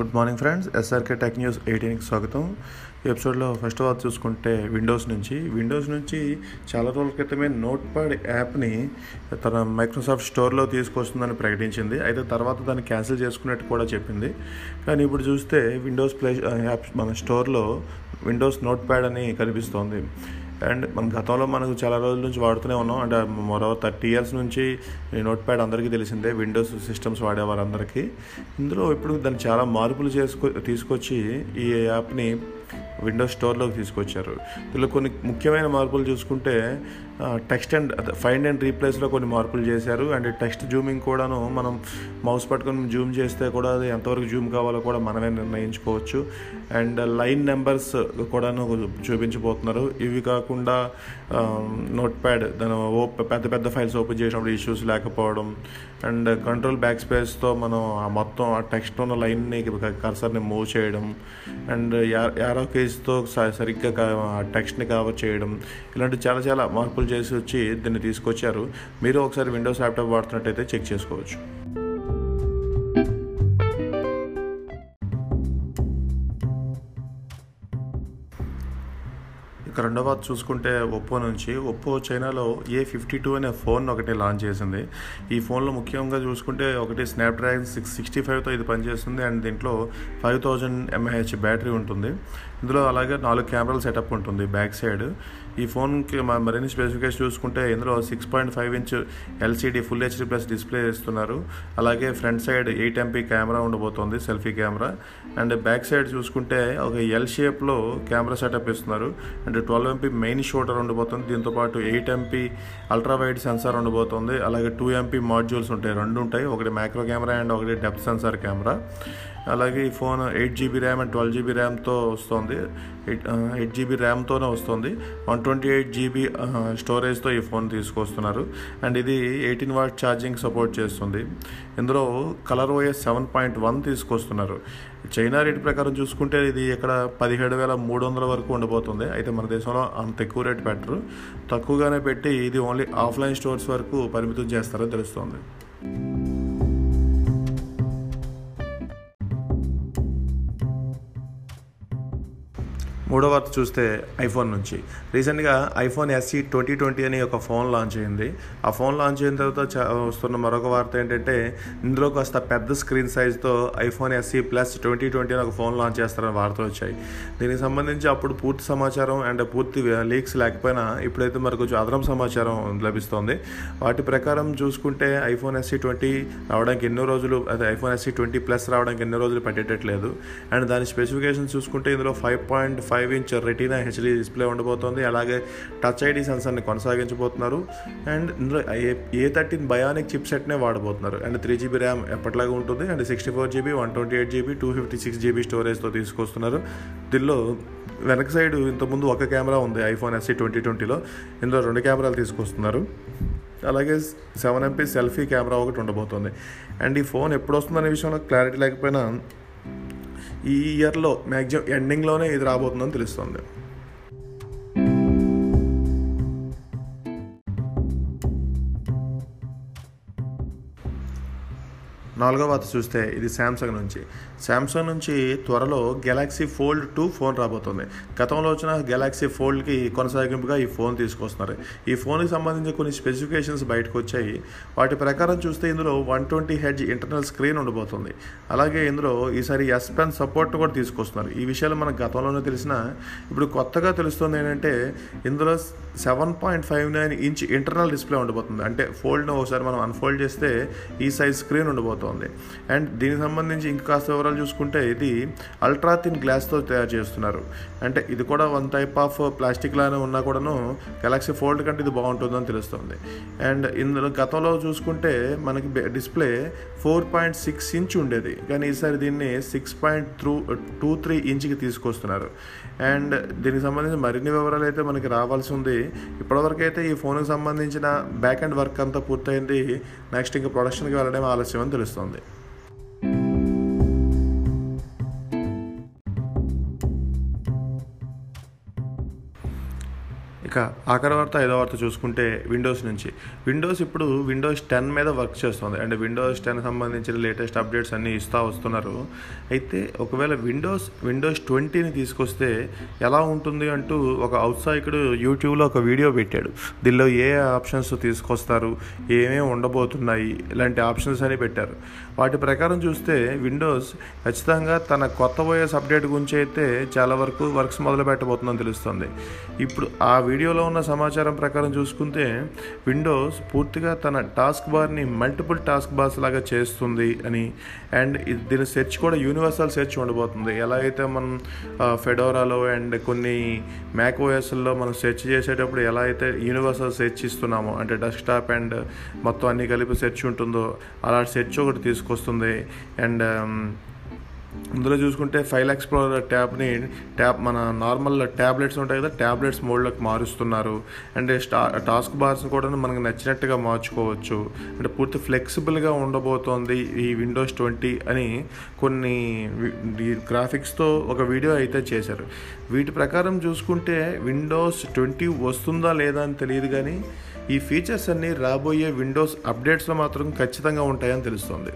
Good morning friends SRK tech news ఎయిటీన్కి స్వాగతం. ఈ ఎపిసోడ్లో ఫస్ట్ ఆఫ్ ఆల్ చూసుకుంటే విండోస్ నుంచి. విండోస్ నుంచి చాలా రోజుల క్రితమే నోట్ ప్యాడ్ యాప్ని తన మైక్రోసాఫ్ట్ స్టోర్లో తీసుకొస్తుందని ప్రకటించింది. అయితే తర్వాత దాన్ని క్యాన్సిల్ చేసుకున్నట్టు కూడా చెప్పింది. కానీ ఇప్పుడు చూస్తే విండోస్ ప్లే యాప్ మన స్టోర్లో విండోస్ నోట్ ప్యాడ్ అని కనిపిస్తోంది. అండ్ మన గతంలో మనకు చాలా రోజుల నుంచి వాడుతూనే ఉన్నాం. అంటే మరో థర్టీ ఇయర్స్ నుంచి నోట్ ప్యాడ్ అందరికీ తెలిసిందే విండోస్ సిస్టమ్స్ వాడేవారు అందరికీ. ఇందులో ఇప్పుడు దాన్ని చాలా మార్పులు చేసుకో తీసుకొచ్చి ఈ యాప్ని విండోస్ స్టోర్లోకి తీసుకొచ్చారు. ఇందులో కొన్ని ముఖ్యమైన మార్పులు చూసుకుంటే టెక్స్ట్ అండ్ ఫైండ్ అండ్ రీప్లేస్లో కొన్ని మార్పులు చేశారు. అండ్ టెక్స్ట్ జూమింగ్ కూడాను మనం మౌస్ పట్టుకొని జూమ్ చేస్తే కూడా అది ఎంతవరకు జూమ్ కావాలో కూడా మనమే నిర్ణయించుకోవచ్చు. అండ్ లైన్ నెంబర్స్ కూడాను చూపించబోతున్నారు. ఇవి కాకుండా నోట్ ప్యాడ్ దాని పెద్ద పెద్ద ఫైల్స్ ఓపెన్ చేసినప్పుడు ఇష్యూస్ లేకపోవడం అండ్ కంట్రోల్ బ్యాక్ స్పేస్తో మనం ఆ మొత్తం ఆ టెక్స్ట్ ఉన్న లైన్ని కర్సర్ని మూవ్ చేయడం అండ్ యారో ఇంగ్లీష్తో సరిగ్గా టెక్స్ట్ని కవర్ చేయడం ఇలాంటి చాలా చాలా మార్పులు చేసి వచ్చి దీన్ని తీసుకొచ్చారు. మీరు ఒకసారి విండోస్ ల్యాప్టాప్ వాడుతున్నట్టయితే చెక్ చేసుకోవచ్చు. ఇక రెండవ చూసుకుంటే ఒప్పో నుంచి ఒప్పో చైనాలో ఏ ఫిఫ్టీ టూ అనే ఫోన్ ఒకటి లాంచ్ చేసింది. ఈ ఫోన్లో ముఖ్యంగా చూసుకుంటే ఒకటి స్నాప్డ్రాగన్ సిక్స్ సిక్స్టీ ఫైవ్తో ఇది పనిచేస్తుంది. అండ్ దీంట్లో ఫైవ్ థౌజండ్ ఎంఏహెచ్ బ్యాటరీ ఉంటుంది. ఇందులో అలాగే నాలుగు కెమెరాల సెటప్ ఉంటుంది బ్యాక్ సైడ్. ఈ ఫోన్కి మరిన్ని స్పెసిఫికేషన్ చూసుకుంటే ఇందులో six point five inch LCD full HD plus display ఇస్తున్నారు. అలాగే front side eight MP camera ఉండబోతోంది selfie camera and back side చూసుకుంటే ఒక ఎల్ షేప్లో కెమెరా సెటప్ ఇస్తున్నారు. And twelve MP main shooter ఉండబోతుంది. దీంతోపాటు eight MP ultra wide sensor ఉండబోతుంది. అలాగే టూ ఎంపీ మాడ్యూల్స్ ఉంటాయి. రెండు ఉంటాయి. ఒకటి మ్యాక్రో కెమెరా అండ్ ఒకటి డెప్త్ సెన్సార్ కెమెరా అలాగే ఈ phone eight GB RAM and twelve GB ర్యామ్తో వస్తుంది. ఎయిట్ ఎయిట్ జీబీ ర్యామ్తోనే వస్తుంది. వన్ ట్వంటీ ఎయిట్ జీబీ స్టోరేజ్తో ఈ ఫోన్ తీసుకొస్తున్నారు. అండ్ ఇది ఎయిటీన్ వాట్ ఛార్జింగ్ సపోర్ట్ చేస్తుంది. ఇందులో Color OS seven point one తీసుకొస్తున్నారు. చైనా రేట్ ప్రకారం చూసుకుంటే ఇది ఇక్కడ పదిహేడు వేల మూడు వందల వరకు ఉండబోతుంది అయితే మన దేశంలో అంత ఎక్కువ రేట్ పెట్టరు. తక్కువగానే పెట్టి ఇది ఓన్లీ ఆఫ్లైన్ స్టోర్స్ వరకు పరిమితం చేస్తారని తెలుస్తుంది. మూడో వార్త చూస్తే ఐఫోన్ నుంచి. రీసెంట్గా ఐఫోన్ ఎస్సీ ట్వంటీ ట్వంటీ అని ఒక ఫోన్ లాంచ్ అయింది. ఆ ఫోన్ లాంచ్ అయిన తర్వాత వస్తున్న మరొక వార్త ఏంటంటే ఇందులో కాస్త పెద్ద screen సైజ్తో iPhone SE plus twenty twenty అని ఒక ఫోన్ లాంచ్ చేస్తారని వార్తలు వచ్చాయి. దీనికి సంబంధించి అప్పుడు పూర్తి సమాచారం అండ్ పూర్తి లీక్స్ లేకపోయినా ఇప్పుడైతే మరి కొంచెం అదనం సమాచారం లభిస్తోంది. వాటి ప్రకారం చూసుకుంటే ఐఫోన్ ఎస్సీ ట్వంటీ రావడానికి ఎన్నో రోజులు అదే ఐఫోన్ ఎస్సీ ట్వంటీ ప్లస్ రావడానికి ఎన్నో రోజులు పెట్టేటట్లేదు. అండ్ దాని స్పెసిఫికేషన్ చూసుకుంటే ఇందులో five point five five inch retina HD display ఉండబోతోంది. అలాగే టచ్ ఐడి సెన్సర్ని కొనసాగించబోతున్నారు. అండ్ ఇందులో ఏ థర్టీన్ బయానిక్ చిప్ సెట్నే వాడబోతున్నారు. అండ్ త్రీ జీబీ ర్యామ్ ఎప్పటిలాగా ఉంటుంది. And sixty four GB one twenty eight GB two fifty six GB స్టోరేజ్తో తీసుకొస్తున్నారు. దీనిలో వెనక సైడ్ ఇంతకుముందు ఒక కెమెరా ఉంది ఐఫోన్ ఎస్సీ ట్వంటీ ట్వంటీలో. ఇందులో రెండు కెమెరాలు తీసుకొస్తున్నారు. అలాగే సెవెన్ ఎంపీ సెల్ఫీ కెమెరా ఒకటి ఉండబోతుంది. అండ్ ఈ ఫోన్ ఎప్పుడు వస్తుందనే విషయంలో క్లారిటీ లేకపోయినా ఈ ఇయర్లో మ్యాక్సిమం ఎండింగ్లోనే ఇది రాబోతుందని తెలుస్తుంది. నాలుగో వార్త చూస్తే ఇది శాంసంగ్ నుంచి. శాంసంగ్ నుంచి త్వరలో గెలాక్సీ ఫోల్డ్ టూ ఫోన్ రాబోతుంది. గతంలో వచ్చిన గెలాక్సీ ఫోల్డ్కి కొనసాగింపుగా ఈ ఫోన్ తీసుకొస్తున్నారు. ఈ ఫోన్కి సంబంధించిన కొన్ని స్పెసిఫికేషన్స్ బయటకు వచ్చాయి. వాటి ప్రకారం చూస్తే ఇందులో one twenty hertz internal screen ఉండబోతుంది. అలాగే ఇందులో ఈసారి ఎస్ పెన్ సపోర్ట్ కూడా తీసుకొస్తున్నారు. ఈ విషయాలు మనకు గతంలోనే తెలిసిన. ఇప్పుడు కొత్తగా తెలుస్తుంది ఏంటంటే ఇందులో seven point five nine inch internal display ఉండబోతుంది. అంటే ఫోల్డ్ను ఒకసారి మనం అన్ఫోల్డ్ చేస్తే ఈ సైజ్ స్క్రీన్ ఉండబోతోంది. అండ్ దీనికి సంబంధించి ఇంకా కాస్త వివరాలు చూసుకుంటే ఇది అల్ట్రా థిన్ గ్లాస్తో తయారు చేస్తున్నారు. అంటే ఇది కూడా వన్ టైప్ ఆఫ్ ప్లాస్టిక్ లానే ఉన్నా కూడాను గెలాక్సీ ఫోల్డ్ కంటే ఇది బాగుంటుందని తెలుస్తుంది. అండ్ ఇందులో గతంలో చూసుకుంటే మనకి display four point six inch ఉండేది. కానీ ఈసారి దీన్ని six point through two three ఇంచ్కి తీసుకొస్తున్నారు. అండ్ దీనికి సంబంధించి మరిన్ని వివరాలు అయితే మనకి రావాల్సి ఉంది. ఇప్పటివరకు అయితే ఈ ఫోన్కి సంబంధించిన బ్యాక్ అండ్ వర్క్ అంతా పూర్తయింది. నెక్స్ట్ ఇంకా ప్రొడక్షన్కి వెళ్ళడం ఆలస్యం అని తెలుస్తుంది. ఇక ఆఖరి వార్త ఐదో వార్త చూసుకుంటే విండోస్ నుంచి. విండోస్ ఇప్పుడు విండోస్ టెన్ మీద వర్క్ చేస్తుంది. అండ్ విండోస్ టెన్ సంబంధించిన లేటెస్ట్ అప్డేట్స్ అన్నీ ఇస్తూ వస్తున్నారు. అయితే ఒకవేళ విండోస్ విండోస్ ట్వంటీని తీసుకొస్తే ఎలా ఉంటుంది అంటూ ఒక ఔత్సాహికుడు యూట్యూబ్లో ఒక వీడియో పెట్టాడు. దీనిలో ఏ ఆప్షన్స్ తీసుకొస్తారు ఏమేమి ఉండబోతున్నాయి ఇలాంటి ఆప్షన్స్ అని పెట్టారు. వాటి ప్రకారం చూస్తే విండోస్ ఖచ్చితంగా తన కొత్త ఓఎస్ అప్డేట్ గురించి అయితే చాలా వరకు వర్క్స్ మొదలు పెట్టబోతుందని తెలుస్తుంది. ఇప్పుడు ఆ వీడియో వీడియోలో ఉన్న సమాచారం ప్రకారం చూసుకుంటే విండోస్ పూర్తిగా తన టాస్క్ బార్ని మల్టిపుల్ టాస్క్ బార్స్ లాగా చేస్తుంది అని. అండ్ దీని సెర్చ్ కూడా యూనివర్సల్ సెర్చ్ ఉండబోతుంది. ఎలా అయితే మనం ఫెడోరాలో అండ్ కొన్ని మ్యాక్ ఓఎస్లో మనం సెర్చ్ చేసేటప్పుడు ఎలా అయితే యూనివర్సల్ సెర్చ్ ఇస్తున్నామో అంటే డెస్క్టాప్ అండ్ మొత్తం అన్ని కలిపి సెర్చ్ ఉంటుందో అలాంటి సెర్చ్ ఒకటి తీసుకొస్తుంది. అండ్ ఇందులో చూసుకుంటే ఫైల్ ఎక్స్ప్లోరర్ ట్యాబ్ని ట్యాబ్ మన నార్మల్ ట్యాబ్లెట్స్ ఉంటాయి కదా ట్యాబ్లెట్స్ మోడ్లోకి మారుస్తున్నారు. అండ్ స్టా టాస్క్ బార్స్ కూడా మనకు నచ్చినట్టుగా మార్చుకోవచ్చు. అంటే పూర్తి ఫ్లెక్సిబుల్గా ఉండబోతోంది ఈ విండోస్ ట్వంటీ అని కొన్ని గ్రాఫిక్స్తో ఒక వీడియో అయితే చేశారు. వీటి ప్రకారం చూసుకుంటే విండోస్ ట్వంటీ వస్తుందా లేదా అని తెలియదు కానీ ఈ ఫీచర్స్ అన్నీ రాబోయే విండోస్ అప్డేట్స్లో మాత్రం ఖచ్చితంగా ఉంటాయని తెలుస్తుంది.